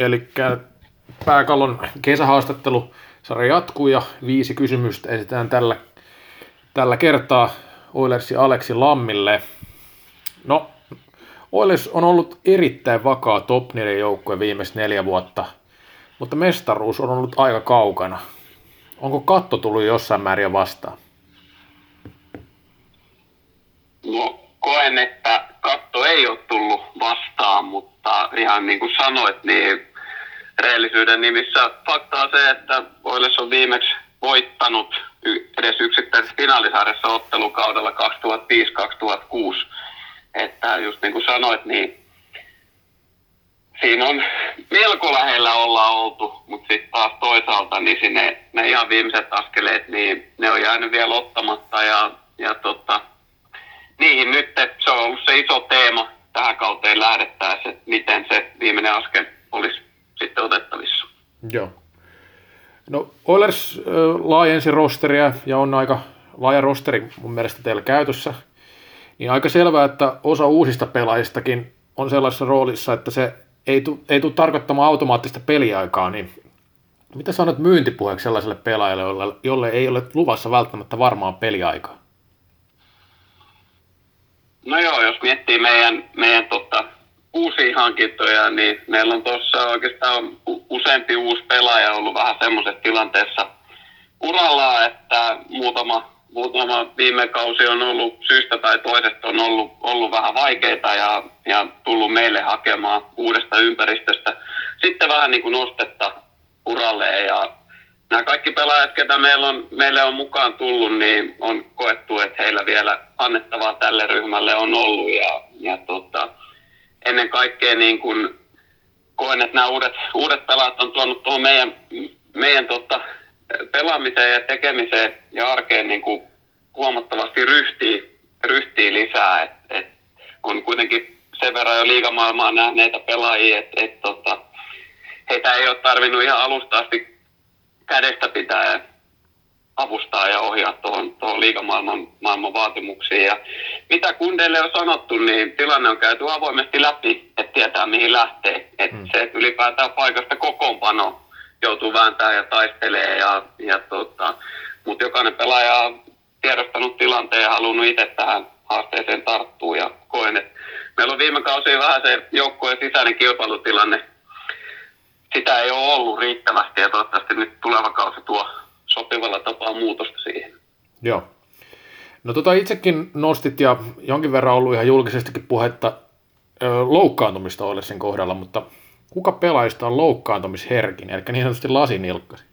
Eli pääkallon kesähaastattelu sarja jatkuu ja viisi kysymystä esitetään tällä, tällä kertaa Oilersi Aleksi Lammille. No, Oilers on ollut erittäin vakaa top 4 joukkue viimeiset neljä vuotta, mutta mestaruus on ollut aika kaukana. Onko katto tullut jossain määrin vastaan? No, koen, että katto ei ole tullut vastaan, mutta ihan niin kuin sanoit, niin rehellisyyden nimissä faktaa se, että Oilers on viimeksi voittanut edes yksittäisessä finaalisarjassa ottelukaudella 2005-2006. Että just niin kuin sanoit, niin siinä on melko lähellä olla oltu, mutta sitten taas toisaalta niin sinne, ne ihan viimeiset askeleet, niin ne on jäänyt vielä ottamatta ja, ja tota, niihin nyt se on ollut se iso teema tähän kauteen lähdettäessä, että miten se viimeinen askel. Joo. No Oilers äh, laajensi rosteria ja on aika laaja rosteri mun mielestä teillä käytössä. Niin aika selvää, että osa uusista pelaajistakin on sellaisessa roolissa, että se ei tule ei tarkoittamaan automaattista peliaikaa, niin mitä sanot myyntipuheeksi sellaiselle pelaajalle, jolle, jolle ei ole luvassa välttämättä varmaan peliaikaa? No joo, jos miettii meidän, meidän tota, uusia hankintoja, niin meillä on tuossa oikeastaan useampi uusi pelaaja ollut vähän semmoisessa tilanteessa uralla, että muutama, muutama viime kausi on ollut syystä tai toisesta on ollut, ollut vähän vaikeita ja, ja tullut meille hakemaan uudesta ympäristöstä. Sitten vähän niin kuin nostetta uralle ja nämä kaikki pelaajat, ketä meillä on, meille on mukaan tullut, niin on koettu, että heillä vielä annettavaa tälle ryhmälle on ollut ja, ja tota, ennen kaikkea niin kuin koen, että nämä uudet, uudet pelaajat on tuonut tuohon meidän, meidän tota, pelaamiseen ja tekemiseen ja arkeen niin kuin huomattavasti ryhtiä, ryhtiä lisää. Et, et on kuitenkin sen verran jo liigamaailmaa nähneitä pelaajia, että et, tota, heitä ei ole tarvinnut ihan alusta asti kädestä pitää avustaa ja ohjaa tuohon, tuohon liigamaailman maailman vaatimuksiin. Ja mitä kundeille on sanottu, niin tilanne on käyty avoimesti läpi, että tietää mihin lähtee. Että mm. se, että ylipäätään paikasta kokoonpano joutuu vääntämään ja taistelee. Ja, ja tota, mutta jokainen pelaaja on tiedostanut tilanteen ja halunnut itse tähän haasteeseen tarttua. Ja koen, että meillä on viime kausi vähän se joukkueen sisäinen kilpailutilanne. Sitä ei ole ollut riittävästi ja toivottavasti nyt tuleva kausi tuo sopivalla tapaa muutosta siihen. Joo. No tota itsekin nostit ja jonkin verran ollut ihan julkisestikin puhetta ö, loukkaantumista ole sen kohdalla, mutta kuka pelaajista on loukkaantumisherkin, eli niin sanotusti lasinilkkasi?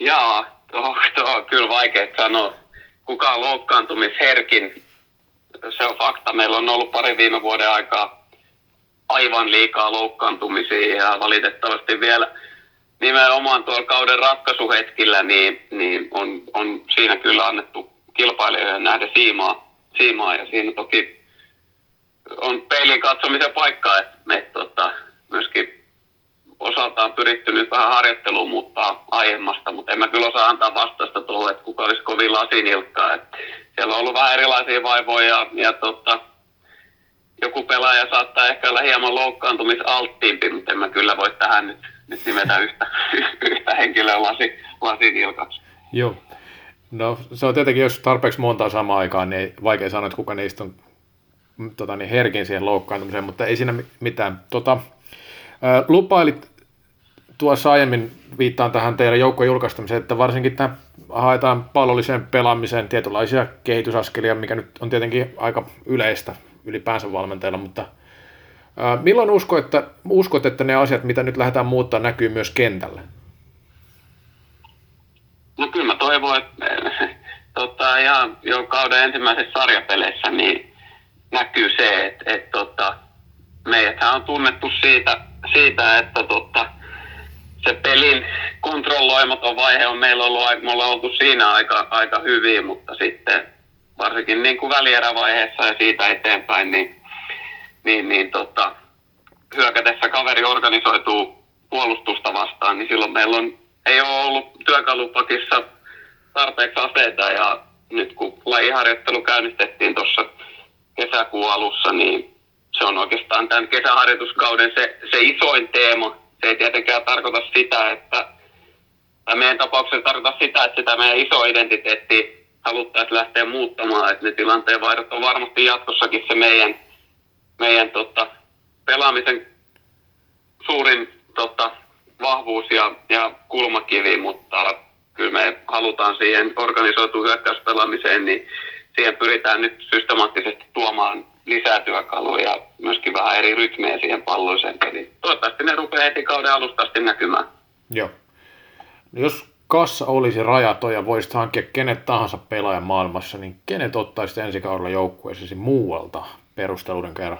Jaa, tuo, tuo on kyllä vaikea sanoa. Kuka on loukkaantumisherkin? Se on fakta. Meillä on ollut pari viime vuoden aikaa aivan liikaa loukkaantumisia ja valitettavasti vielä – nimenomaan tuolla kauden ratkaisuhetkillä, niin, niin on, on siinä kyllä annettu kilpailijoiden nähdä siimaa, siimaa ja siinä toki on peilin katsomisen paikka, että me tota, myöskin osaltaan pyritty nyt vähän harjoitteluun muuttaa aiemmasta, mutta en mä kyllä osaa antaa vastausta tuohon, että kuka olisi kovin lasinilkkaa. Että siellä on ollut vähän erilaisia vaivoja ja, ja tota, joku pelaaja saattaa ehkä olla hieman loukkaantumisalttiimpi, mutta en mä kyllä voi tähän nyt nyt nimetä yhtä, yhtä henkilöä lasi, lasinilkaksi. Joo. No se on tietenkin, jos tarpeeksi montaa samaan aikaan, niin vaikea sanoa, että kuka niistä on tota, niin herkin siihen loukkaantumiseen, mutta ei siinä mitään. Tota, ää, lupailit tuossa aiemmin, viittaan tähän teidän joukkojen julkaistamiseen, että varsinkin tämä haetaan pallolliseen pelaamiseen tietynlaisia kehitysaskelia, mikä nyt on tietenkin aika yleistä ylipäänsä valmentajilla, mutta Milloin uskot että, uskot, että ne asiat, mitä nyt lähdetään muuttaa, näkyy myös kentällä? No kyllä mä toivon, että tota, ihan jo kauden ensimmäisessä sarjapeleissä niin näkyy se, että, että tota, meidäthän on tunnettu siitä, siitä että tota, se pelin kontrolloimaton vaihe on meillä ollut, me ollaan oltu siinä aika, aika hyvin, mutta sitten varsinkin niin kuin välierävaiheessa ja siitä eteenpäin, niin niin, niin tota, hyökätessä kaveri organisoituu puolustusta vastaan, niin silloin meillä on, ei ole ollut työkalupakissa tarpeeksi aseita ja nyt kun lajiharjoittelu käynnistettiin tuossa kesäkuun alussa, niin se on oikeastaan tämän kesäharjoituskauden se, se isoin teema. Se ei tietenkään tarkoita sitä, että tai meidän tapauksessa tarkoita sitä, että sitä meidän iso identiteetti haluttaisiin lähteä muuttamaan, että ne tilanteen vaihdot on varmasti jatkossakin se meidän, meidän tota, pelaamisen suurin tota, vahvuus ja, ja kulmakivi, mutta kyllä me halutaan siihen organisoituun hyökkäyspelaamiseen, niin siihen pyritään nyt systemaattisesti tuomaan lisää työkaluja ja myöskin vähän eri rytmejä siihen palloiseen peliin. Toivottavasti ne rupeaa heti kauden alusta asti näkymään. Joo. No jos kassa olisi rajaton ja voisit hankkia kenet tahansa pelaajan maailmassa, niin kenet ottaisit ensi kaudella joukkueesi muualta perusteluiden kerran?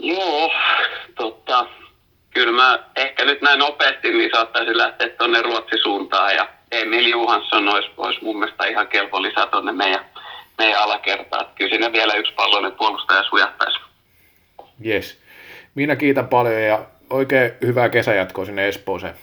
Joo, totta. Kyllä mä ehkä nyt näin nopeasti niin saattaisin lähteä tuonne Ruotsin suuntaan ja Emil Johansson olisi, olisi mun mielestä ihan kelpo lisää tuonne meidän, meidän alakertaan. Kyllä siinä vielä yksi palloinen puolustaja sujattaisi. Yes. Minä kiitän paljon ja oikein hyvää kesäjatkoa sinne Espooseen.